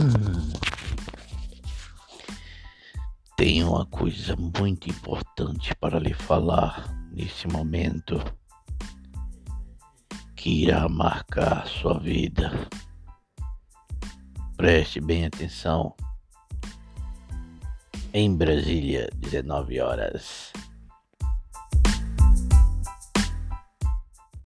Hum. Tenho uma coisa muito importante para lhe falar nesse momento que irá marcar sua vida. Preste bem atenção. Em Brasília, 19 horas.